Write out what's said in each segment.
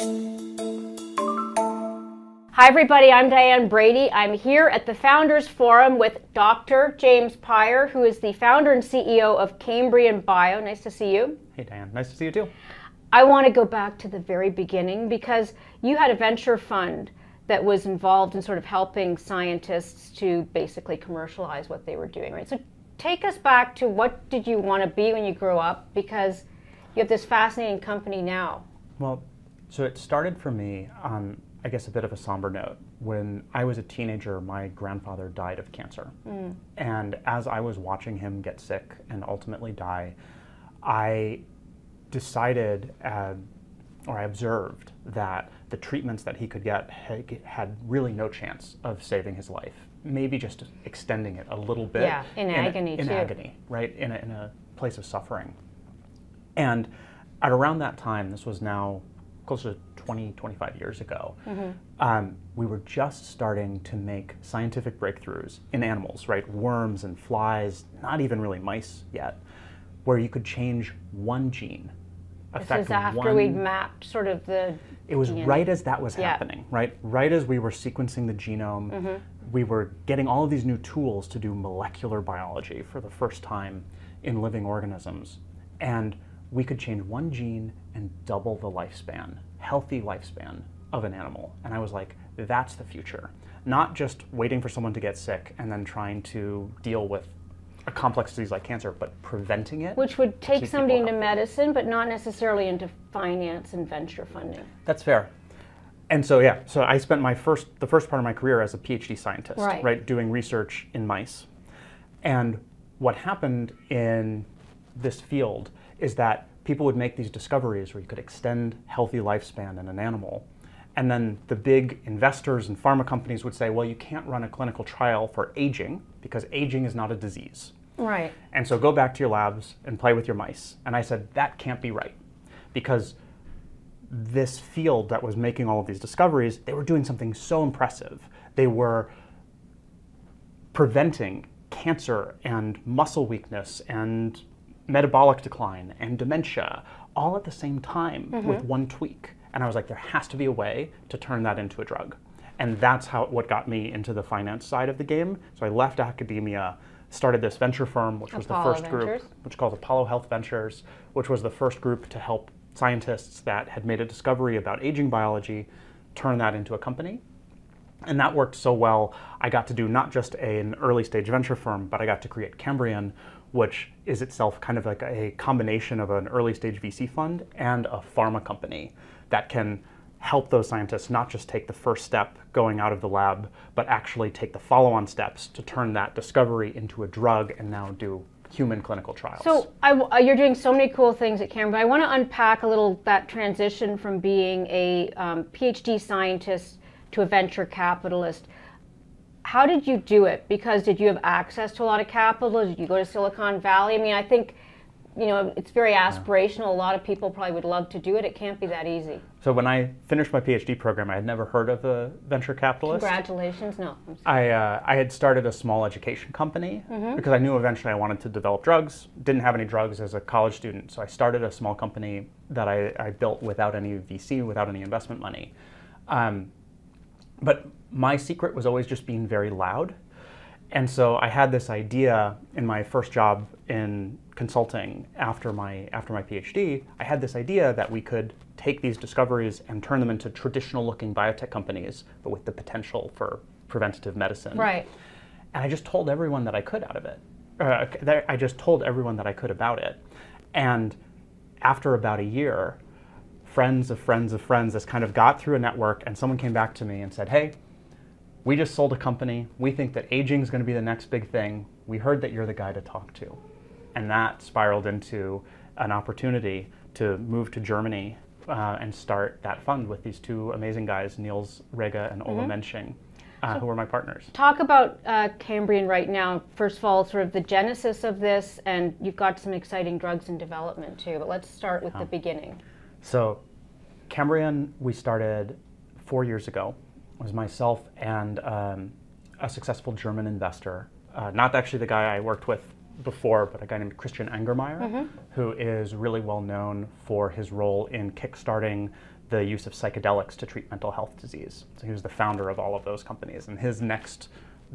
Hi, everybody. I'm Diane Brady. I'm here at the Founders Forum with Dr. James Peyer, who is the founder and CEO of Cambrian Bio. Nice to see you. Hey, Diane. Nice to see you too. I want to go back to the very beginning because you had a venture fund that was involved in sort of helping scientists to basically commercialize what they were doing, right? So take us back to what did you want to be when you grew up because you have this fascinating company now. Well, so it started for me on I guess, a bit of a somber note. When I was a teenager, my grandfather died of cancer. Mm. And as I was watching him get sick and ultimately die, I decided, uh, or I observed, that the treatments that he could get had really no chance of saving his life. Maybe just extending it a little bit. Yeah, in, in agony, a, in too. agony, right? In a, in a place of suffering. And at around that time, this was now close to 20, 25 years ago, mm-hmm. um, we were just starting to make scientific breakthroughs in animals, right? Worms and flies, not even really mice yet, where you could change one gene. This is after one, we'd mapped sort of the. It was DNA. right as that was yeah. happening, right? Right as we were sequencing the genome, mm-hmm. we were getting all of these new tools to do molecular biology for the first time in living organisms. And we could change one gene and double the lifespan healthy lifespan of an animal. And I was like, that's the future. Not just waiting for someone to get sick and then trying to deal with a complex disease like cancer, but preventing it. Which would take somebody into medicine, but not necessarily into finance and venture funding. That's fair. And so yeah, so I spent my first the first part of my career as a PhD scientist, right, right doing research in mice. And what happened in this field is that people would make these discoveries where you could extend healthy lifespan in an animal. And then the big investors and pharma companies would say, well, you can't run a clinical trial for aging because aging is not a disease. Right. And so go back to your labs and play with your mice. And I said, that can't be right because this field that was making all of these discoveries, they were doing something so impressive. They were preventing cancer and muscle weakness and metabolic decline and dementia all at the same time mm-hmm. with one tweak. And I was like, there has to be a way to turn that into a drug. And that's how what got me into the finance side of the game. So I left academia, started this venture firm, which was the first Ventures. group, which called Apollo Health Ventures, which was the first group to help scientists that had made a discovery about aging biology turn that into a company. And that worked so well, I got to do not just an early stage venture firm, but I got to create Cambrian, which is itself kind of like a combination of an early stage VC fund and a pharma company that can help those scientists not just take the first step going out of the lab, but actually take the follow on steps to turn that discovery into a drug and now do human clinical trials. So I, uh, you're doing so many cool things at Cambrian, but I want to unpack a little that transition from being a um, PhD scientist to a venture capitalist how did you do it? Because did you have access to a lot of capital? Did you go to Silicon Valley? I mean, I think you know it's very aspirational. A lot of people probably would love to do it. It can't be that easy. So when I finished my PhD program, I had never heard of a venture capitalist. Congratulations! No, I uh, I had started a small education company mm-hmm. because I knew eventually I wanted to develop drugs. Didn't have any drugs as a college student, so I started a small company that I, I built without any VC, without any investment money. Um, but my secret was always just being very loud. And so I had this idea in my first job in consulting after my after my PhD. I had this idea that we could take these discoveries and turn them into traditional looking biotech companies, but with the potential for preventative medicine. Right. And I just told everyone that I could out of it. Uh, I just told everyone that I could about it. And after about a year, friends of friends of friends, this kind of got through a network, and someone came back to me and said, "Hey, we just sold a company. We think that aging is going to be the next big thing. We heard that you're the guy to talk to. And that spiraled into an opportunity to move to Germany uh, and start that fund with these two amazing guys, Nils Regge and Ola mm-hmm. Mensching. Uh, so who are my partners. Talk about uh, Cambrian right now. First of all, sort of the genesis of this, and you've got some exciting drugs in development too. But let's start with the beginning. So, Cambrian, we started four years ago was myself and um, a successful German investor, uh, not actually the guy I worked with before, but a guy named Christian Angermayer, mm-hmm. who is really well known for his role in kickstarting the use of psychedelics to treat mental health disease. So he was the founder of all of those companies. And his next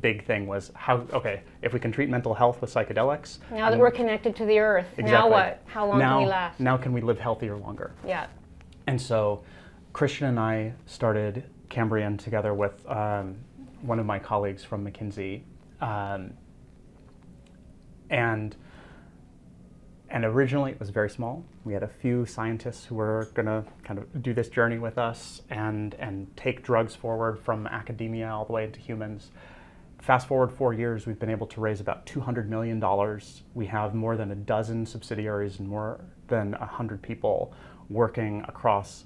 big thing was how, okay, if we can treat mental health with psychedelics. Now that we're connected to the earth, Exactly. now what? How long now, can we last? Now can we live healthier longer? yeah. And so Christian and I started Cambrian together with um, one of my colleagues from McKinsey. Um, and and originally it was very small. We had a few scientists who were going to kind of do this journey with us and, and take drugs forward from academia all the way into humans. Fast forward four years, we've been able to raise about $200 million. We have more than a dozen subsidiaries and more than 100 people working across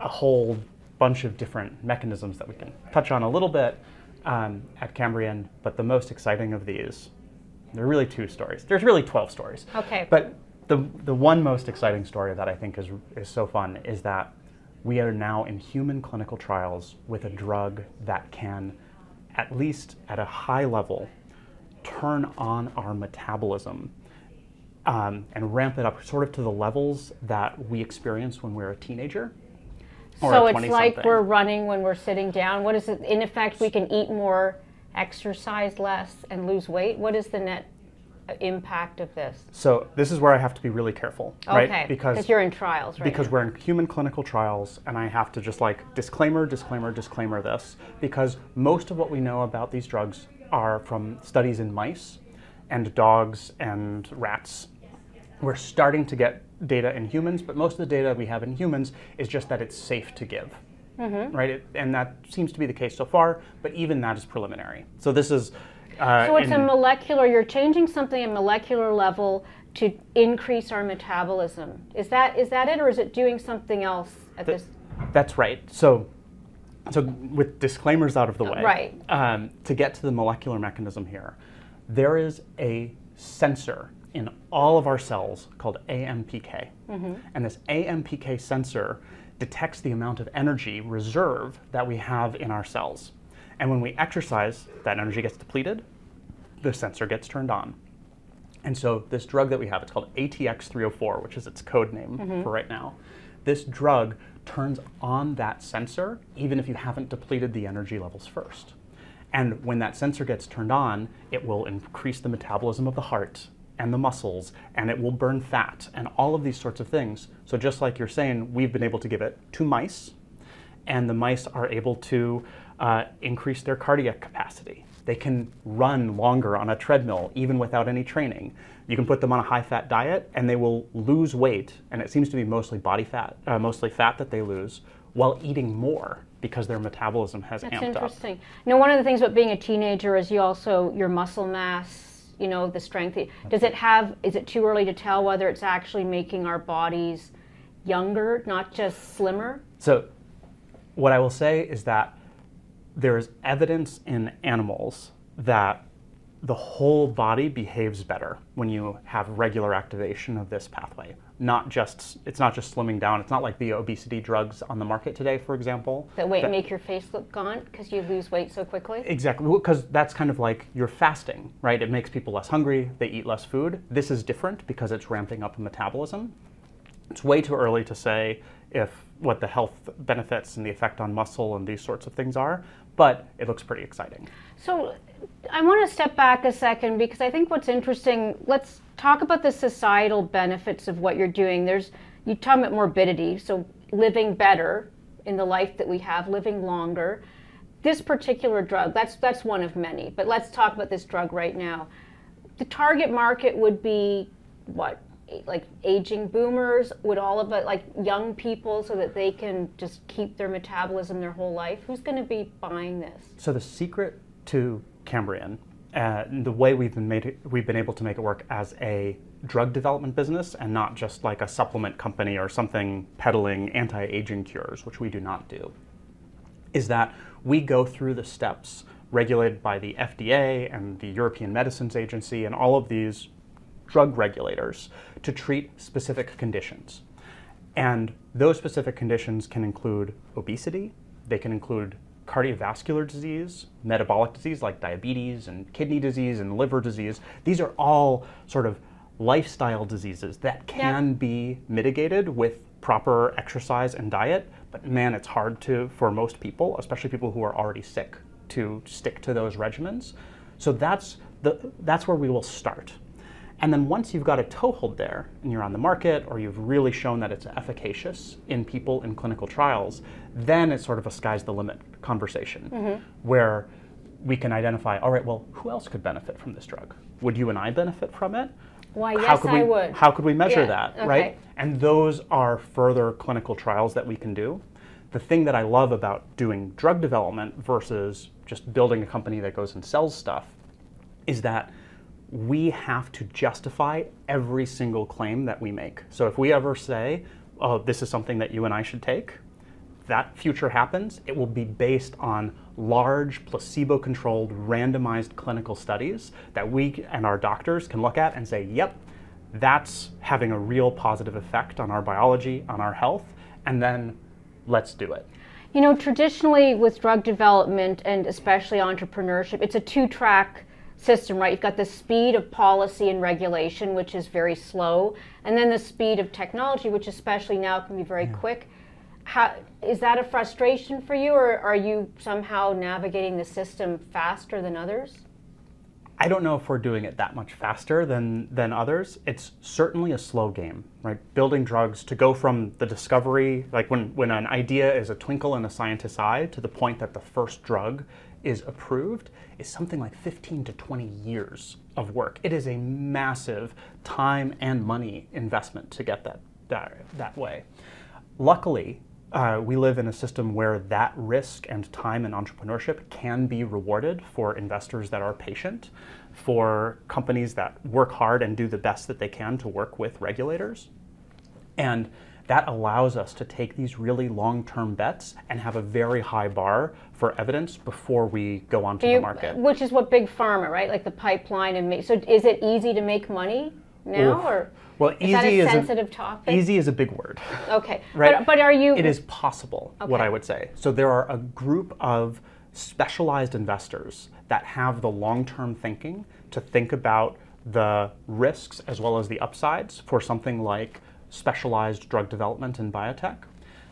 a whole bunch of different mechanisms that we can touch on a little bit um, at Cambrian. But the most exciting of these, there are really two stories. There's really 12 stories. Okay. But the, the one most exciting story that I think is, is so fun is that we are now in human clinical trials with a drug that can, at least at a high level, turn on our metabolism um, and ramp it up sort of to the levels that we experience when we're a teenager. Or So it's like 20-something. we're running when we're sitting down. What is it? In effect, we can eat more, exercise less, and lose weight. What is the net impact of this? So this is where I have to be really careful, right? Okay, Because you're in trials, right? because now. we're in human clinical trials and I have to just like disclaimer, disclaimer, disclaimer this because most of what we know about these drugs are from studies in mice and dogs and rats. We're starting to get data in humans, but most of the data we have in humans is just that it's safe to give. Mm-hmm. Right, it, and that seems to be the case so far. But even that is preliminary. So this is. Uh, So it's a molecular. You're changing something at molecular level to increase our metabolism. Is that is that it, or is it doing something else at Th- this? That's right. So, so with disclaimers out of the way, Right. Um, to get to the molecular mechanism here, there is a sensor in all of our cells called AMPK, mm-hmm. and this AMPK sensor detects the amount of energy reserve that we have in our cells. And when we exercise, that energy gets depleted, the sensor gets turned on. And so this drug that we have, it's called ATX304, which is its code name mm-hmm. for right now. This drug turns on that sensor even if you haven't depleted the energy levels first. And when that sensor gets turned on, it will increase the metabolism of the heart and the muscles, and it will burn fat and all of these sorts of things. So just like you're saying, we've been able to give it to mice, and the mice are able to uh, increase their cardiac capacity. They can run longer on a treadmill even without any training. You can put them on a high fat diet and they will lose weight, and it seems to be mostly body fat, uh, mostly fat that they lose, while eating more because their metabolism has That's amped up. interesting. Now, one of the things about being a teenager is you also your muscle mass. You know the strength. Does it have? Is it too early to tell whether it's actually making our bodies younger, not just slimmer? So, what I will say is that there is evidence in animals that the whole body behaves better when you have regular activation of this pathway. Not just it's not just slimming down. It's not like the obesity drugs on the market today, for example. That weight make your face look gaunt because you lose weight so quickly. Exactly, because that's kind of like you're fasting, right? It makes people less hungry, they eat less food. This is different because it's ramping up metabolism. It's way too early to say if what the health benefits and the effect on muscle and these sorts of things are, but it looks pretty exciting. So I want to step back a second because I think what's interesting, let's talk about the societal benefits of what you're doing. There's you talk about morbidity, so living better in the life that we have, living longer. This particular drug, that's that's one of many, but let's talk about this drug right now. The target market would be what? Like aging boomers, would all of it like young people so that they can just keep their metabolism their whole life? Who's going to be buying this? So the secret to Cambrian, uh, the way we've been made, we've been able to make it work as a drug development business and not just like a supplement company or something peddling anti-aging cures, which we do not do, is that we go through the steps regulated by the FDA and the European Medicines Agency and all of these drug regulators to treat specific conditions. And those specific conditions can include obesity, they can include cardiovascular disease, metabolic disease like diabetes and kidney disease and liver disease. These are all sort of lifestyle diseases that can be mitigated with proper exercise and diet, but man, it's hard to for most people, especially people who are already sick, to stick to those regimens. So that's the that's where we will start. And then once you've got a toehold there and you're on the market or you've really shown that it's efficacious in people in clinical trials, then it's sort of a sky's the limit conversation Mm-hmm. where we can identify, all right, well, who else could benefit from this drug? Would you and I benefit from it? Why, how yes, could I we, would. How could we measure Yeah, that, okay. right? And those are further clinical trials that we can do. The thing that I love about doing drug development versus just building a company that goes and sells stuff is that we have to justify every single claim that we make. So if we ever say, oh, this is something that you and I should take, that future happens, it will be based on large placebo controlled randomized clinical studies that we and our doctors can look at and say, yep, that's having a real positive effect on our biology, on our health, and then let's do it. You know, traditionally with drug development and especially entrepreneurship, it's a two track system, right? You've got the speed of policy and regulation, which is very slow, and then the speed of technology, which especially now can be very quick. How, is that a frustration for you, or are you somehow navigating the system faster than others? I don't know if we're doing it that much faster than than others. It's certainly a slow game, right? Building drugs to go from the discovery, like when when an idea is a twinkle in a scientist's eye, to the point that the first drug is approved, is something like 15 to 20 years of work. It is a massive time and money investment to get that that, that way. Luckily, uh, we live in a system where that risk and time and entrepreneurship can be rewarded for investors that are patient, for companies that work hard and do the best that they can to work with regulators. And that allows us to take these really long term bets and have a very high bar for evidence before we go onto Do the market. Which is what big pharma, right? Like the pipeline and make. So is it easy to make money now, Oof. or Well, is that easy a is a- topic? Easy is a big word. Okay, right? But, but are you? It is possible, what I would say. So there are a group of specialized investors that have the long term thinking to think about the risks as well as the upsides for something like specialized drug development in biotech.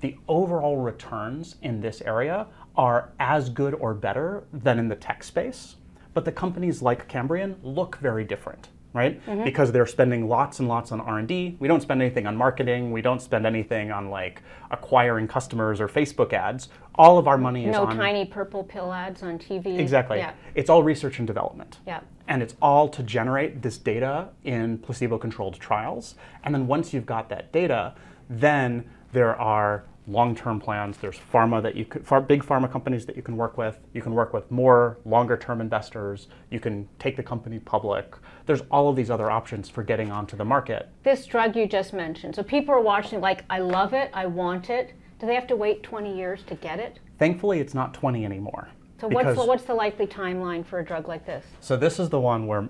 The overall returns in this area are as good or better than in the tech space, but the companies like Cambrian look very different right mm-hmm. because they're spending lots and lots on r&d we don't spend anything on marketing we don't spend anything on like acquiring customers or facebook ads all of our money is no on tiny purple pill ads on TV. exactly Yeah. it's all research and development Yeah. And it's all to generate this data in placebo controlled trials. And then once you've got that data then there are long-term plans. There's pharma that you could far, big pharma companies that you can work with. You can work with more longer term investors. You can take the company public. There's all of these other options for getting onto the market. This drug you just mentioned. So people are watching, like, I love it, I want it. Do they have to wait 20 years to get it? thankfully it's not 20 anymore So what's the, what's the likely timeline for a drug like this? so this is the one where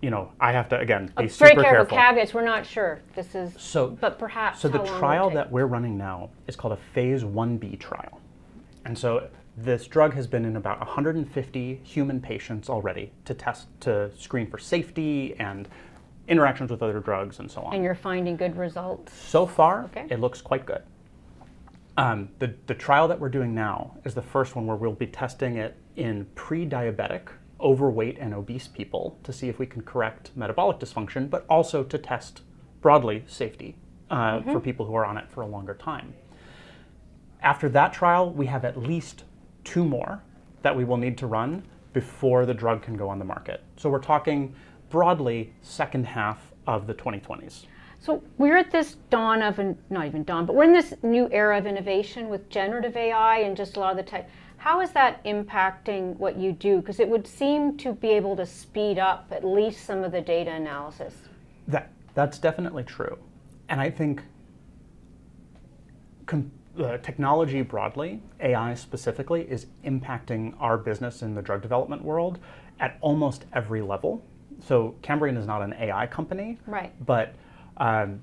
you know i have to again be Very super careful, careful caveats. We're not sure. This is. So- but perhaps. So the trial that we're running now is called a phase 1b trial. And so this drug has been in about 150 human patients already to test to screen for safety and interactions with other drugs and so on. And you're finding good results. So far, Okay. it looks quite good. Um, the, the trial that we're doing now is the first one where we'll be testing it in pre diabetic, overweight, and obese people to see if we can correct metabolic dysfunction, but also to test broadly safety uh, for people who are on it for a longer time. After that trial, we have at least two more that we will need to run before the drug can go on the market. So we're talking broadly second half of the 2020s. So we're at this dawn of, an, not even dawn, but we're in this new era of innovation with generative AI and just a lot of the tech. How is that impacting what you do? Because it would seem to be able to speed up at least some of the data analysis. That that's definitely true, and I think com- uh, technology broadly, AI specifically, is impacting our business in the drug development world at almost every level. So Cambrian is not an AI company, Right. But um,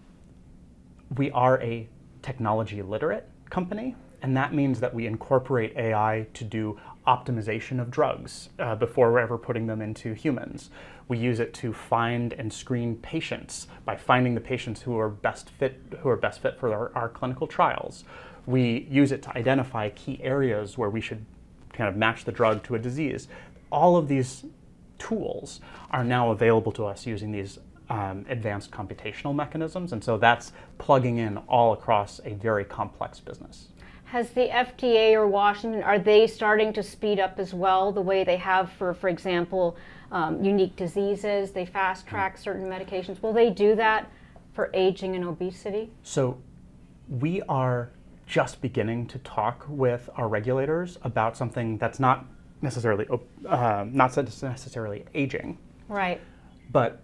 we are a technology literate company, and that means that we incorporate AI to do optimization of drugs uh, before we're ever putting them into humans. We use it to find and screen patients by finding the patients who are best fit, who are best fit for our, our clinical trials. We use it to identify key areas where we should kind of match the drug to a disease. All of these tools are now available to us using these um, advanced computational mechanisms, and so that's plugging in all across a very complex business. Has the FDA or Washington, are they starting to speed up as well the way they have for, for example, um, unique diseases? They fast track certain medications. Will they do that for aging and obesity? So we are just beginning to talk with our regulators about something that's not necessarily uh, not necessarily aging, right? But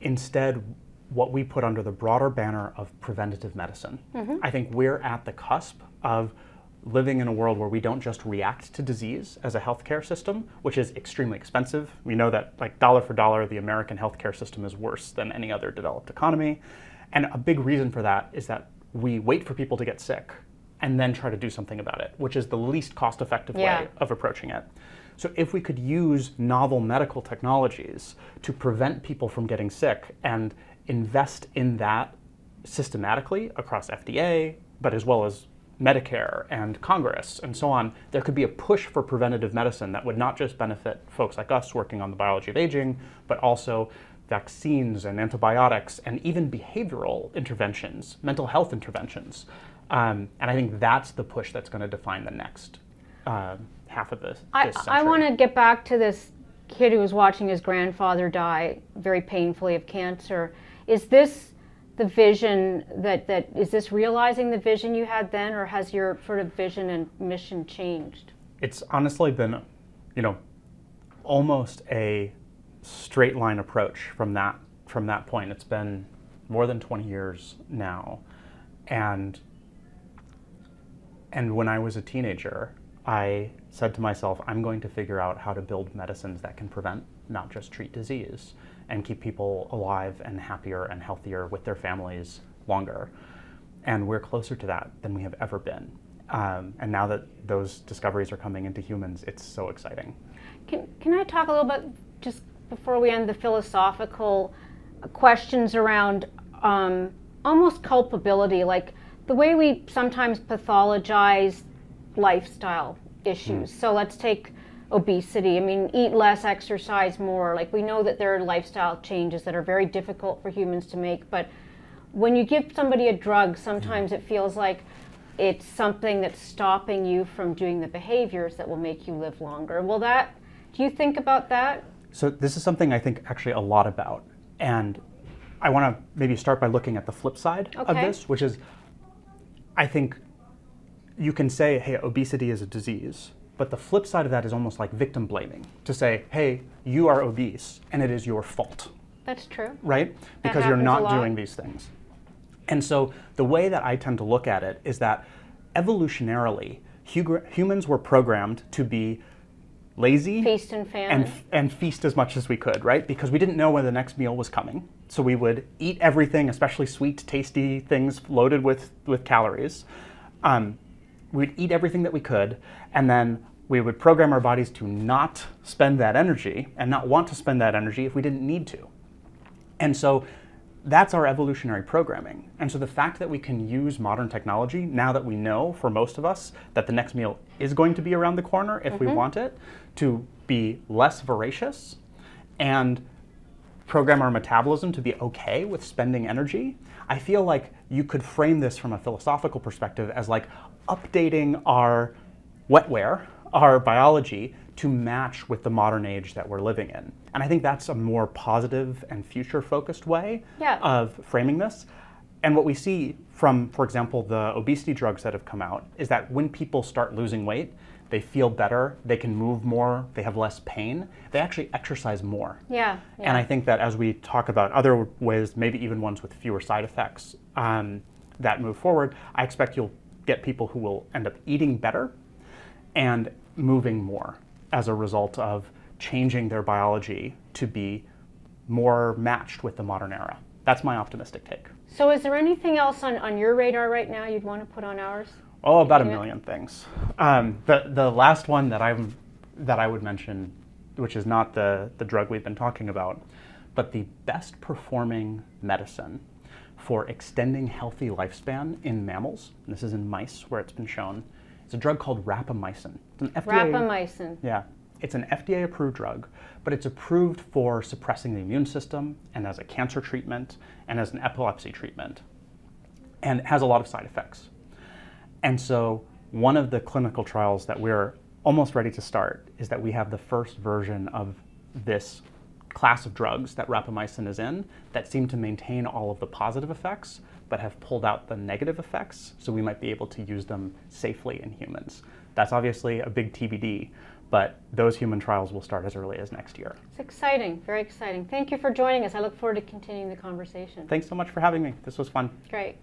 instead, what we put under the broader banner of preventative medicine. Mm-hmm. I think we're at the cusp of living in a world where we don't just react to disease as a healthcare system, which is extremely expensive. We know that, like dollar for dollar, the American healthcare system is worse than any other developed economy. And a big reason for that is that we wait for people to get sick and then try to do something about it, which is the least cost effective yeah. way of approaching it. So, if we could use novel medical technologies to prevent people from getting sick and invest in that systematically across FDA, but as well as Medicare and Congress and so on, there could be a push for preventative medicine that would not just benefit folks like us working on the biology of aging, but also vaccines and antibiotics and even behavioral interventions, mental health interventions. Um, and I think that's the push that's going to define the next uh, half of this. I, I want to get back to this kid who was watching his grandfather die very painfully of cancer. Is this the vision that, that is this realizing the vision you had then, or has your sort of vision and mission changed? It's honestly been, you know, almost a straight line approach from that from that point. It's been more than 20 years now, and and when I was a teenager, I said to myself, I'm going to figure out how to build medicines that can prevent, not just treat disease, and keep people alive and happier and healthier with their families longer. And we're closer to that than we have ever been. Um, and now that those discoveries are coming into humans, it's so exciting. Can, can I talk a little bit, just before we end the philosophical questions around um, almost culpability? Like, the way we sometimes pathologize lifestyle issues. Mm. So let's take obesity. I mean, eat less, exercise more. Like we know that there are lifestyle changes that are very difficult for humans to make, but when you give somebody a drug, sometimes it feels like it's something that's stopping you from doing the behaviors that will make you live longer. Will that do you think about that? So this is something I think actually a lot about. And I want to maybe start by looking at the flip side okay. of this, which is I think you can say, hey, obesity is a disease. But the flip side of that is almost like victim blaming to say, hey, you are obese and it is your fault. That's true. Right? Because you're not doing these things. And so the way that I tend to look at it is that evolutionarily, humans were programmed to be lazy feast and and, and feast as much as we could, right? Because we didn't know when the next meal was coming. So we would eat everything, especially sweet, tasty things loaded with, with calories. Um, we'd eat everything that we could, and then we would program our bodies to not spend that energy and not want to spend that energy if we didn't need to. And so that's our evolutionary programming. And so the fact that we can use modern technology, now that we know for most of us that the next meal is going to be around the corner if mm-hmm. we want it, to be less voracious and program our metabolism to be okay with spending energy, I feel like you could frame this from a philosophical perspective as like updating our wetware, our biology, to match with the modern age that we're living in. And I think that's a more positive and future focused way yeah. of framing this. And what we see from, for example, the obesity drugs that have come out is that when people start losing weight, they feel better, they can move more, they have less pain, they actually exercise more. Yeah. yeah. And I think that as we talk about other ways, maybe even ones with fewer side effects um, that move forward, I expect you'll get people who will end up eating better and moving more as a result of changing their biology to be more matched with the modern era. That's my optimistic take. So, is there anything else on, on your radar right now you'd want to put on ours? Oh, about a million things. Um, the the last one that I'm that I would mention, which is not the, the drug we've been talking about, but the best performing medicine for extending healthy lifespan in mammals, this is in mice where it's been shown, it's a drug called rapamycin. It's an FDA, Rapamycin. Yeah, it's an FDA approved drug, but it's approved for suppressing the immune system and as a cancer treatment and as an epilepsy treatment. And it has a lot of side effects. And so, one of the clinical trials that we're almost ready to start is that we have the first version of this class of drugs that rapamycin is in that seem to maintain all of the positive effects but have pulled out the negative effects, so we might be able to use them safely in humans. That's obviously a big TBD, but those human trials will start as early as next year. It's exciting, very exciting. Thank you for joining us. I look forward to continuing the conversation. Thanks so much for having me. This was fun. Great.